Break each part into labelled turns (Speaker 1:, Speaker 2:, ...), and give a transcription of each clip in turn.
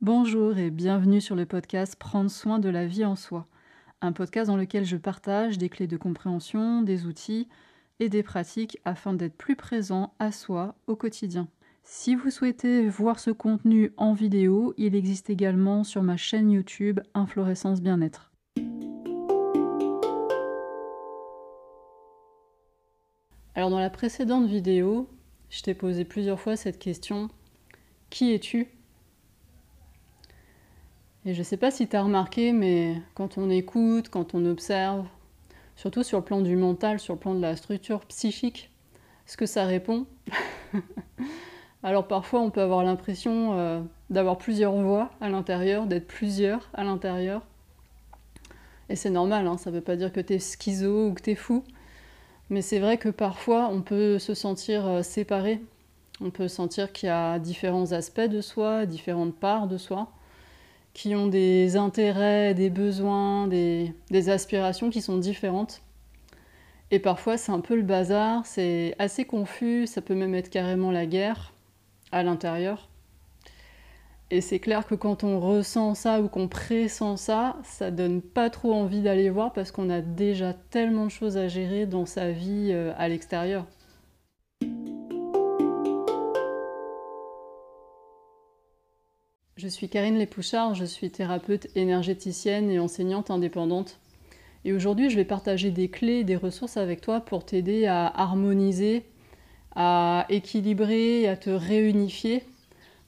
Speaker 1: Bonjour et bienvenue sur le podcast Prendre soin de la vie en soi, un podcast dans lequel je partage des clés de compréhension, des outils et des pratiques afin d'être plus présent à soi au quotidien. Si vous souhaitez voir ce contenu en vidéo, il existe également sur ma chaîne YouTube Inflorescence Bien-être. Alors dans la précédente vidéo, je t'ai posé plusieurs fois cette question Qui es-tu? Et je ne sais pas si tu as remarqué, mais quand on écoute, quand on observe, surtout sur le plan du mental, sur le plan de la structure psychique, ce que ça répond. Alors parfois on peut avoir l'impression euh, d'avoir plusieurs voix à l'intérieur, d'être plusieurs à l'intérieur. Et c'est normal, hein, ça ne veut pas dire que tu es schizo ou que tu es fou. Mais c'est vrai que parfois on peut se sentir euh, séparé. On peut sentir qu'il y a différents aspects de soi, différentes parts de soi qui ont des intérêts, des besoins, des, aspirations qui sont différentes. Et parfois, c'est un peu le bazar, c'est assez confus, ça peut même être carrément la guerre à l'intérieur. Et c'est clair que quand on ressent ça ou qu'on pressent ça, ça donne pas trop envie d'aller voir parce qu'on a déjà tellement de choses à gérer dans sa vie euh, à l'extérieur. Je suis Karine Lépouchard, je suis thérapeute énergéticienne et enseignante indépendante. Et aujourd'hui, je vais partager des clés, des ressources avec toi pour t'aider à harmoniser, à équilibrer, à te réunifier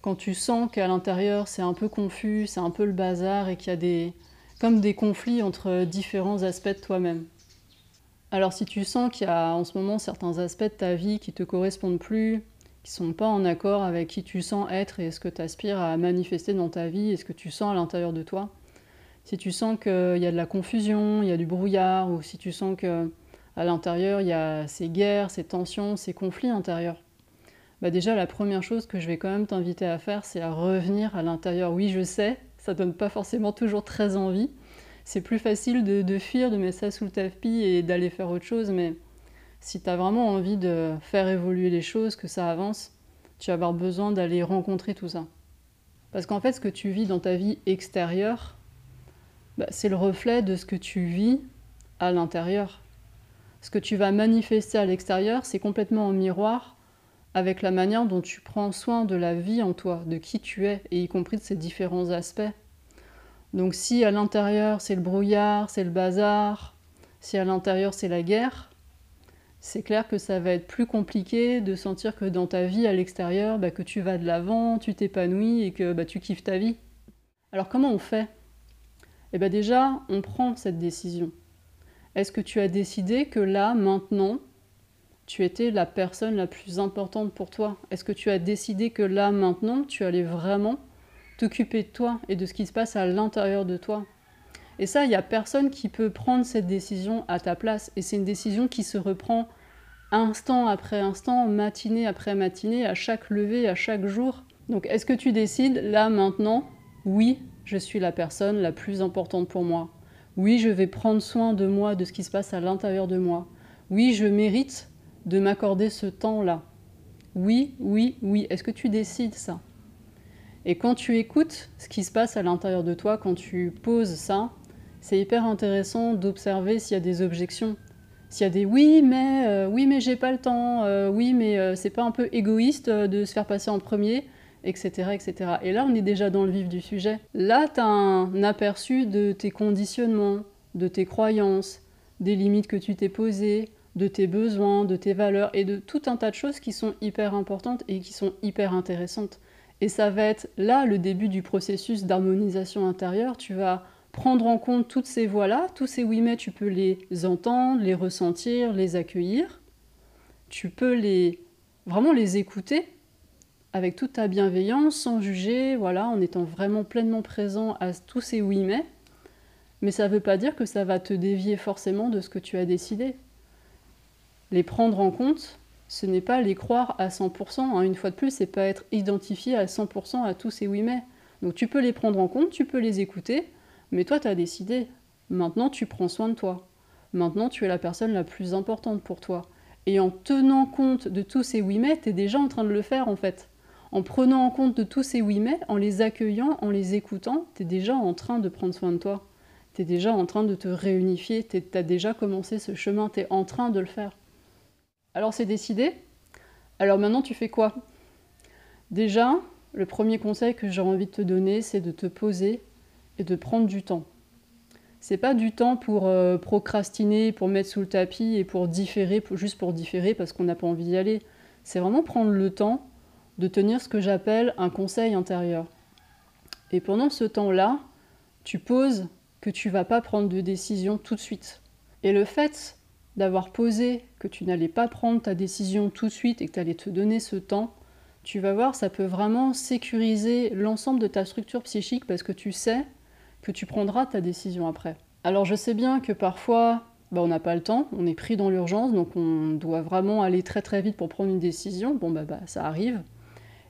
Speaker 1: quand tu sens qu'à l'intérieur c'est un peu confus, c'est un peu le bazar et qu'il y a des comme des conflits entre différents aspects de toi-même. Alors si tu sens qu'il y a en ce moment certains aspects de ta vie qui te correspondent plus, qui sont pas en accord avec qui tu sens être et ce que tu aspires à manifester dans ta vie et ce que tu sens à l'intérieur de toi. Si tu sens qu'il y a de la confusion, il y a du brouillard, ou si tu sens que à l'intérieur il y a ces guerres, ces tensions, ces conflits intérieurs, bah déjà la première chose que je vais quand même t'inviter à faire, c'est à revenir à l'intérieur. Oui, je sais, ça donne pas forcément toujours très envie. C'est plus facile de, de fuir, de mettre ça sous le tapis et d'aller faire autre chose, mais si tu as vraiment envie de faire évoluer les choses, que ça avance, tu vas avoir besoin d'aller rencontrer tout ça. Parce qu'en fait, ce que tu vis dans ta vie extérieure, bah, c'est le reflet de ce que tu vis à l'intérieur. Ce que tu vas manifester à l'extérieur, c'est complètement en miroir avec la manière dont tu prends soin de la vie en toi, de qui tu es, et y compris de ses différents aspects. Donc si à l'intérieur c'est le brouillard, c'est le bazar, si à l'intérieur c'est la guerre, c'est clair que ça va être plus compliqué de sentir que dans ta vie à l'extérieur, bah, que tu vas de l'avant, tu t'épanouis et que bah, tu kiffes ta vie. Alors comment on fait? Eh bien déjà, on prend cette décision. Est-ce que tu as décidé que là, maintenant, tu étais la personne la plus importante pour toi? Est-ce que tu as décidé que là, maintenant, tu allais vraiment t'occuper de toi et de ce qui se passe à l'intérieur de toi? Et ça, il n'y a personne qui peut prendre cette décision à ta place. Et c'est une décision qui se reprend instant après instant, matinée après matinée, à chaque levée, à chaque jour. Donc est-ce que tu décides là maintenant, oui, je suis la personne la plus importante pour moi. Oui, je vais prendre soin de moi, de ce qui se passe à l'intérieur de moi. Oui, je mérite de m'accorder ce temps-là. Oui, oui, oui. Est-ce que tu décides ça? Et quand tu écoutes ce qui se passe à l'intérieur de toi, quand tu poses ça, c'est hyper intéressant d'observer s'il y a des objections. S'il y a des oui, mais euh, oui, mais j'ai pas le temps, euh, oui, mais euh, c'est pas un peu égoïste de se faire passer en premier, etc., etc. Et là, on est déjà dans le vif du sujet. Là, tu as un aperçu de tes conditionnements, de tes croyances, des limites que tu t'es posées, de tes besoins, de tes valeurs et de tout un tas de choses qui sont hyper importantes et qui sont hyper intéressantes. Et ça va être là le début du processus d'harmonisation intérieure. Tu vas prendre en compte toutes ces voix-là, tous ces oui mais, tu peux les entendre, les ressentir, les accueillir. Tu peux les vraiment les écouter avec toute ta bienveillance, sans juger, voilà, en étant vraiment pleinement présent à tous ces oui mais. Mais ça ne veut pas dire que ça va te dévier forcément de ce que tu as décidé. Les prendre en compte, ce n'est pas les croire à 100%. Hein. Une fois de plus, c'est pas être identifié à 100% à tous ces oui mais. Donc tu peux les prendre en compte, tu peux les écouter, mais toi, tu as décidé. Maintenant, tu prends soin de toi. Maintenant, tu es la personne la plus importante pour toi. Et en tenant compte de tous ces oui mais, tu es déjà en train de le faire en fait. En prenant en compte de tous ces oui mais, en les accueillant, en les écoutant, tu es déjà en train de prendre soin de toi. Tu es déjà en train de te réunifier, tu as déjà commencé ce chemin, tu es en train de le faire. Alors c'est décidé Alors maintenant tu fais quoi? Déjà, le premier conseil que j'ai envie de te donner, c'est de te poser et de prendre du temps. C'est pas du temps pour euh, procrastiner, pour mettre sous le tapis et pour différer, juste pour différer parce qu'on n'a pas envie d'y aller. C'est vraiment prendre le temps de tenir ce que j'appelle un conseil intérieur. Et pendant ce temps-là, tu poses que tu vas pas prendre de décision tout de suite. Et le fait d'avoir posé que tu n'allais pas prendre ta décision tout de suite et que tu allais te donner ce temps, tu vas voir, ça peut vraiment sécuriser l'ensemble de ta structure psychique parce que tu sais que tu prendras ta décision après. Alors je sais bien que parfois, bah, on n'a pas le temps, on est pris dans l'urgence, donc on doit vraiment aller très très vite pour prendre une décision. Bon bah, bah ça arrive.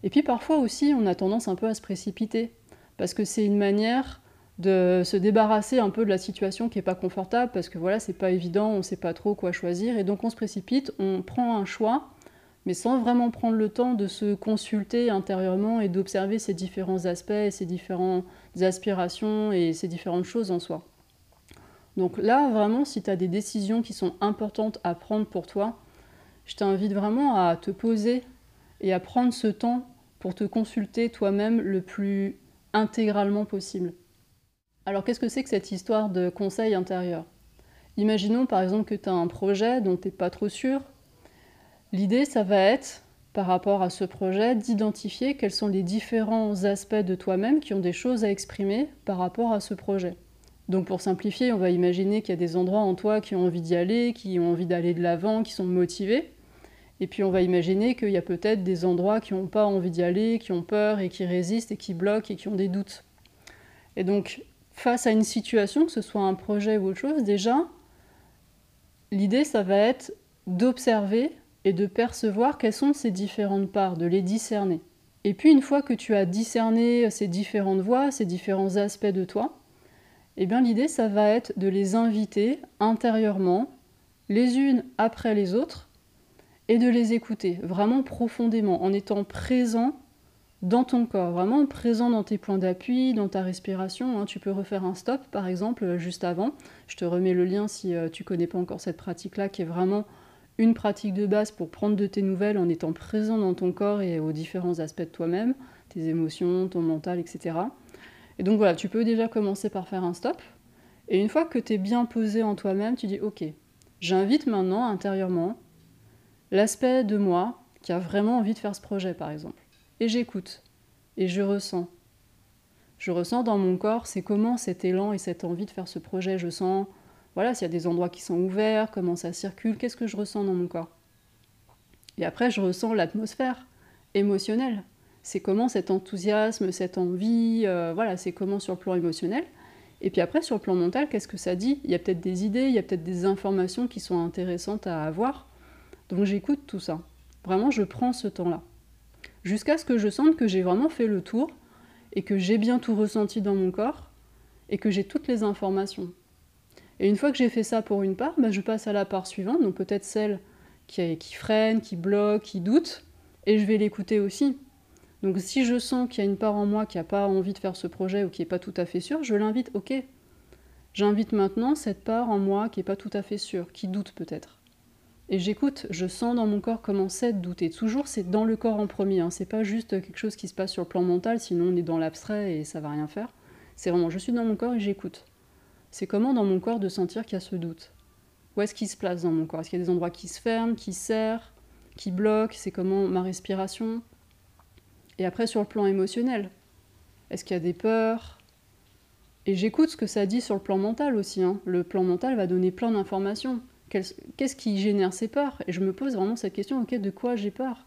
Speaker 1: Et puis parfois aussi, on a tendance un peu à se précipiter, parce que c'est une manière de se débarrasser un peu de la situation qui n'est pas confortable, parce que voilà, c'est pas évident, on ne sait pas trop quoi choisir, et donc on se précipite, on prend un choix, mais sans vraiment prendre le temps de se consulter intérieurement et d'observer ces différents aspects, ces différentes aspirations et ces différentes choses en soi. Donc là, vraiment, si tu as des décisions qui sont importantes à prendre pour toi, je t'invite vraiment à te poser et à prendre ce temps pour te consulter toi-même le plus intégralement possible. Alors qu'est-ce que c'est que cette histoire de conseil intérieur? Imaginons par exemple que tu as un projet dont tu n'es pas trop sûr, L'idée, ça va être, par rapport à ce projet, d'identifier quels sont les différents aspects de toi-même qui ont des choses à exprimer par rapport à ce projet. Donc pour simplifier, on va imaginer qu'il y a des endroits en toi qui ont envie d'y aller, qui ont envie d'aller de l'avant, qui sont motivés. Et puis on va imaginer qu'il y a peut-être des endroits qui n'ont pas envie d'y aller, qui ont peur et qui résistent et qui bloquent et qui ont des doutes. Et donc face à une situation, que ce soit un projet ou autre chose, déjà, l'idée ça va être d'observer et de percevoir quelles sont ces différentes parts, de les discerner. Et puis une fois que tu as discerné ces différentes voix, ces différents aspects de toi, eh bien l'idée ça va être de les inviter intérieurement, les unes après les autres, et de les écouter vraiment profondément, en étant présent dans ton corps, vraiment présent dans tes points d'appui, dans ta respiration. Hein. Tu peux refaire un stop par exemple juste avant. Je te remets le lien si euh, tu connais pas encore cette pratique-là qui est vraiment une pratique de base pour prendre de tes nouvelles en étant présent dans ton corps et aux différents aspects de toi-même, tes émotions, ton mental, etc. Et donc voilà, tu peux déjà commencer par faire un stop. Et une fois que tu es bien posé en toi-même, tu dis ok, j'invite maintenant intérieurement l'aspect de moi qui a vraiment envie de faire ce projet par exemple. Et j'écoute. Et je ressens. Je ressens dans mon corps, c'est comment cet élan et cette envie de faire ce projet. Je sens voilà, s'il y a des endroits qui sont ouverts, comment ça circule, qu'est-ce que je ressens dans mon corps. Et après, je ressens l'atmosphère émotionnelle. C'est comment cet enthousiasme, cette envie, euh, voilà, c'est comment sur le plan émotionnel. Et puis après, sur le plan mental, qu'est-ce que ça dit? Il y a peut-être des idées, il y a peut-être des informations qui sont intéressantes à avoir. Donc j'écoute tout ça. Vraiment, je prends ce temps-là. Jusqu'à ce que je sente que j'ai vraiment fait le tour et que j'ai bien tout ressenti dans mon corps et que j'ai toutes les informations. Et une fois que j'ai fait ça pour une part, bah, je passe à la part suivante, donc peut-être celle qui, freine, qui bloque, qui doute, et je vais l'écouter aussi. Donc si je sens qu'il y a une part en moi qui n'a pas envie de faire ce projet ou qui n'est pas tout à fait sûre, je l'invite, ok. J'invite maintenant cette part en moi qui n'est pas tout à fait sûre, qui doute peut-être. Et j'écoute, je sens dans mon corps comment c'est de douter. Toujours, c'est dans le corps en premier, hein. c'est pas juste quelque chose qui se passe sur le plan mental, sinon on est dans l'abstrait et ça va rien faire. C'est vraiment, je suis dans mon corps et j'écoute. C'est comment dans mon corps de sentir qu'il y a ce doute? Où est-ce qu'il se place dans mon corps? Est-ce qu'il y a des endroits qui se ferment, qui serrent, qui bloquent? C'est comment ma respiration? Et après sur le plan émotionnel, est-ce qu'il y a des peurs? Et j'écoute ce que ça dit sur le plan mental aussi. Hein. Le plan mental va donner plein d'informations. Qu'est-ce qui génère ces peurs? Et je me pose vraiment cette question, ok, de quoi j'ai peur?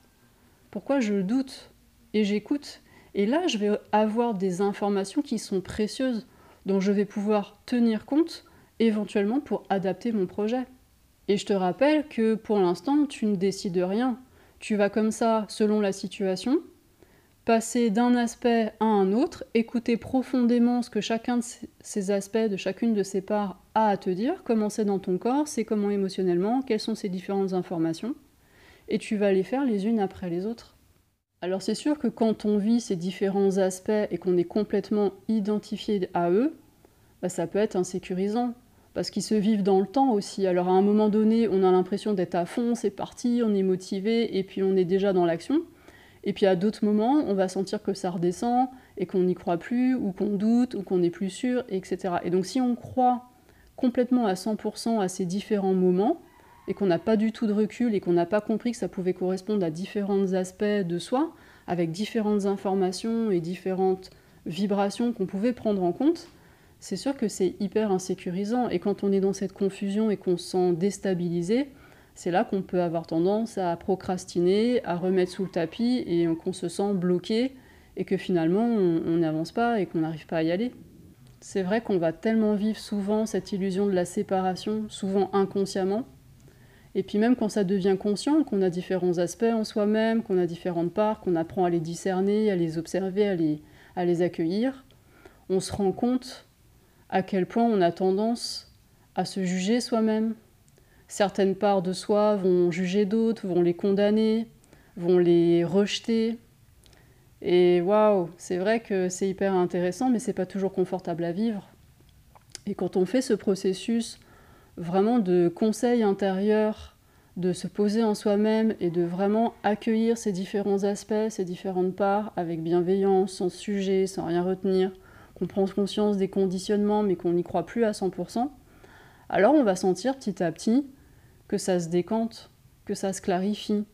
Speaker 1: Pourquoi je doute Et j'écoute? Et là, je vais avoir des informations qui sont précieuses dont je vais pouvoir tenir compte éventuellement pour adapter mon projet. Et je te rappelle que pour l'instant, tu ne décides rien. Tu vas comme ça, selon la situation, passer d'un aspect à un autre, écouter profondément ce que chacun de ces aspects, de chacune de ces parts a à te dire, comment c'est dans ton corps, c'est comment émotionnellement, quelles sont ces différentes informations, et tu vas les faire les unes après les autres. Alors c'est sûr que quand on vit ces différents aspects et qu'on est complètement identifié à eux, bah, ça peut être insécurisant. Parce qu'ils se vivent dans le temps aussi. Alors à un moment donné, on a l'impression d'être à fond, c'est parti, on est motivé et puis on est déjà dans l'action. Et puis à d'autres moments, on va sentir que ça redescend et qu'on n'y croit plus, ou qu'on doute, ou qu'on n'est plus sûr, etc. Et donc si on croit complètement à 100% à ces différents moments, et qu'on n'a pas du tout de recul et qu'on n'a pas compris que ça pouvait correspondre à différents aspects de soi, avec différentes informations et différentes vibrations qu'on pouvait prendre en compte, c'est sûr que c'est hyper insécurisant. Et quand on est dans cette confusion et qu'on se sent déstabilisé, c'est là qu'on peut avoir tendance à procrastiner, à remettre sous le tapis et qu'on se sent bloqué et que finalement on n'avance pas et qu'on n'arrive pas à y aller. C'est vrai qu'on va tellement vivre souvent cette illusion de la séparation, souvent inconsciemment, et puis même quand ça devient conscient, qu'on a différents aspects en soi-même, qu'on a différentes parts, qu'on apprend à les discerner, à les observer, à les, à les accueillir, on se rend compte à quel point on a tendance à se juger soi-même. Certaines parts de soi vont juger d'autres, vont les condamner, vont les rejeter. Et waouh, c'est vrai que c'est hyper intéressant, mais c'est pas toujours confortable à vivre. Et quand on fait ce processus vraiment de conseil intérieur, de se poser en soi-même et de vraiment accueillir ces différents aspects, ces différentes parts avec bienveillance, sans sujet, sans rien retenir, qu'on prend conscience des conditionnements mais qu'on n'y croit plus à 100%, alors on va sentir petit à petit que ça se décante, que ça se clarifie,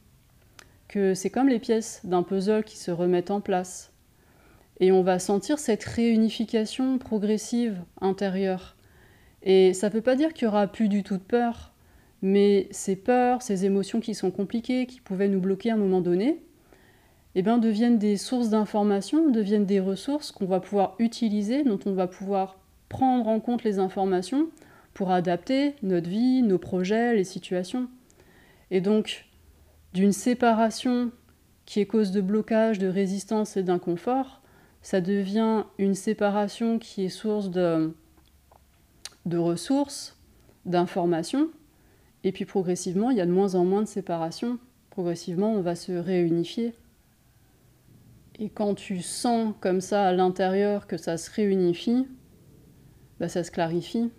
Speaker 1: que c'est comme les pièces d'un puzzle qui se remettent en place. Et on va sentir cette réunification progressive intérieure et ça ne veut pas dire qu'il y aura plus du tout de peur, mais ces peurs, ces émotions qui sont compliquées, qui pouvaient nous bloquer à un moment donné, eh bien, deviennent des sources d'informations, deviennent des ressources qu'on va pouvoir utiliser, dont on va pouvoir prendre en compte les informations pour adapter notre vie, nos projets, les situations. Et donc, d'une séparation qui est cause de blocage, de résistance et d'inconfort, ça devient une séparation qui est source de, de ressources, d'informations, et puis progressivement, il y a de moins en moins de séparation. Progressivement, on va se réunifier. Et quand tu sens comme ça à l'intérieur que ça se réunifie, bah ça se clarifie.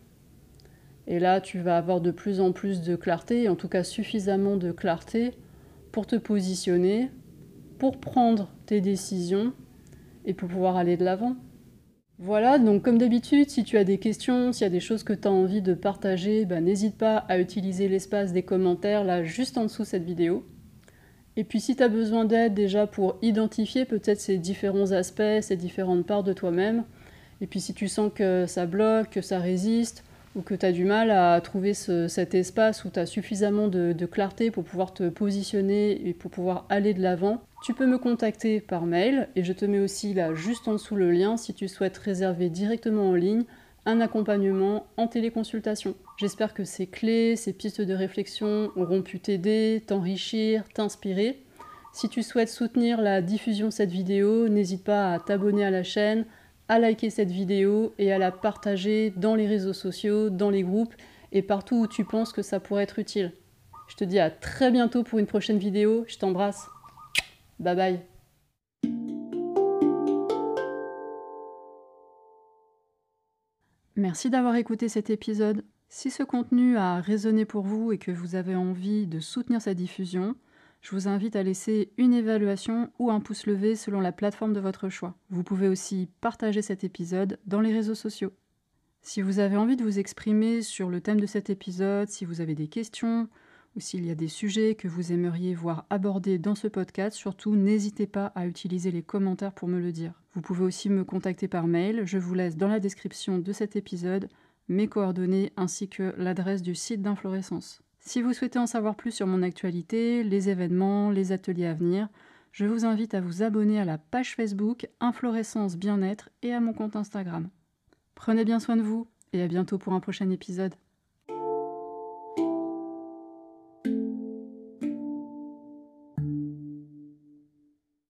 Speaker 1: Et là, tu vas avoir de plus en plus de clarté, en tout cas suffisamment de clarté pour te positionner, pour prendre tes décisions et pour pouvoir aller de l'avant. Voilà, donc comme d'habitude, si tu as des questions, s'il y a des choses que tu as envie de partager, bah, n'hésite pas à utiliser l'espace des commentaires là juste en dessous de cette vidéo. Et puis si tu as besoin d'aide déjà pour identifier peut-être ces différents aspects, ces différentes parts de toi-même, et puis si tu sens que ça bloque, que ça résiste, ou que tu as du mal à trouver cet espace où tu as suffisamment de, clarté pour pouvoir te positionner et pour pouvoir aller de l'avant, tu peux me contacter par mail et je te mets aussi là juste en dessous le lien si tu souhaites réserver directement en ligne un accompagnement en téléconsultation. J'espère que ces clés, ces pistes de réflexion auront pu t'aider, t'enrichir, t'inspirer. Si tu souhaites soutenir la diffusion de cette vidéo, n'hésite pas à t'abonner à la chaîne, à liker cette vidéo et à la partager dans les réseaux sociaux, dans les groupes et partout où tu penses que ça pourrait être utile. Je te dis à très bientôt pour une prochaine vidéo. Je t'embrasse. Bye bye. Merci d'avoir écouté cet épisode. Si ce contenu a résonné pour vous et que vous avez envie de soutenir sa diffusion, je vous invite à laisser une évaluation ou un pouce levé selon la plateforme de votre choix. Vous pouvez aussi partager cet épisode dans les réseaux sociaux. Si vous avez envie de vous exprimer sur le thème de cet épisode, si vous avez des questions ou s'il y a des sujets que vous aimeriez voir abordés dans ce podcast, surtout n'hésitez pas à utiliser les commentaires pour me le dire. Vous pouvez aussi me contacter par mail, je vous laisse dans la description de cet épisode mes coordonnées ainsi que l'adresse du site d'Inflorescence. Si vous souhaitez en savoir plus sur mon actualité, les événements, les ateliers à venir, je vous invite à vous abonner à la page Facebook Inflorescence Bien-être et à mon compte Instagram. Prenez bien soin de vous et à bientôt pour un prochain épisode.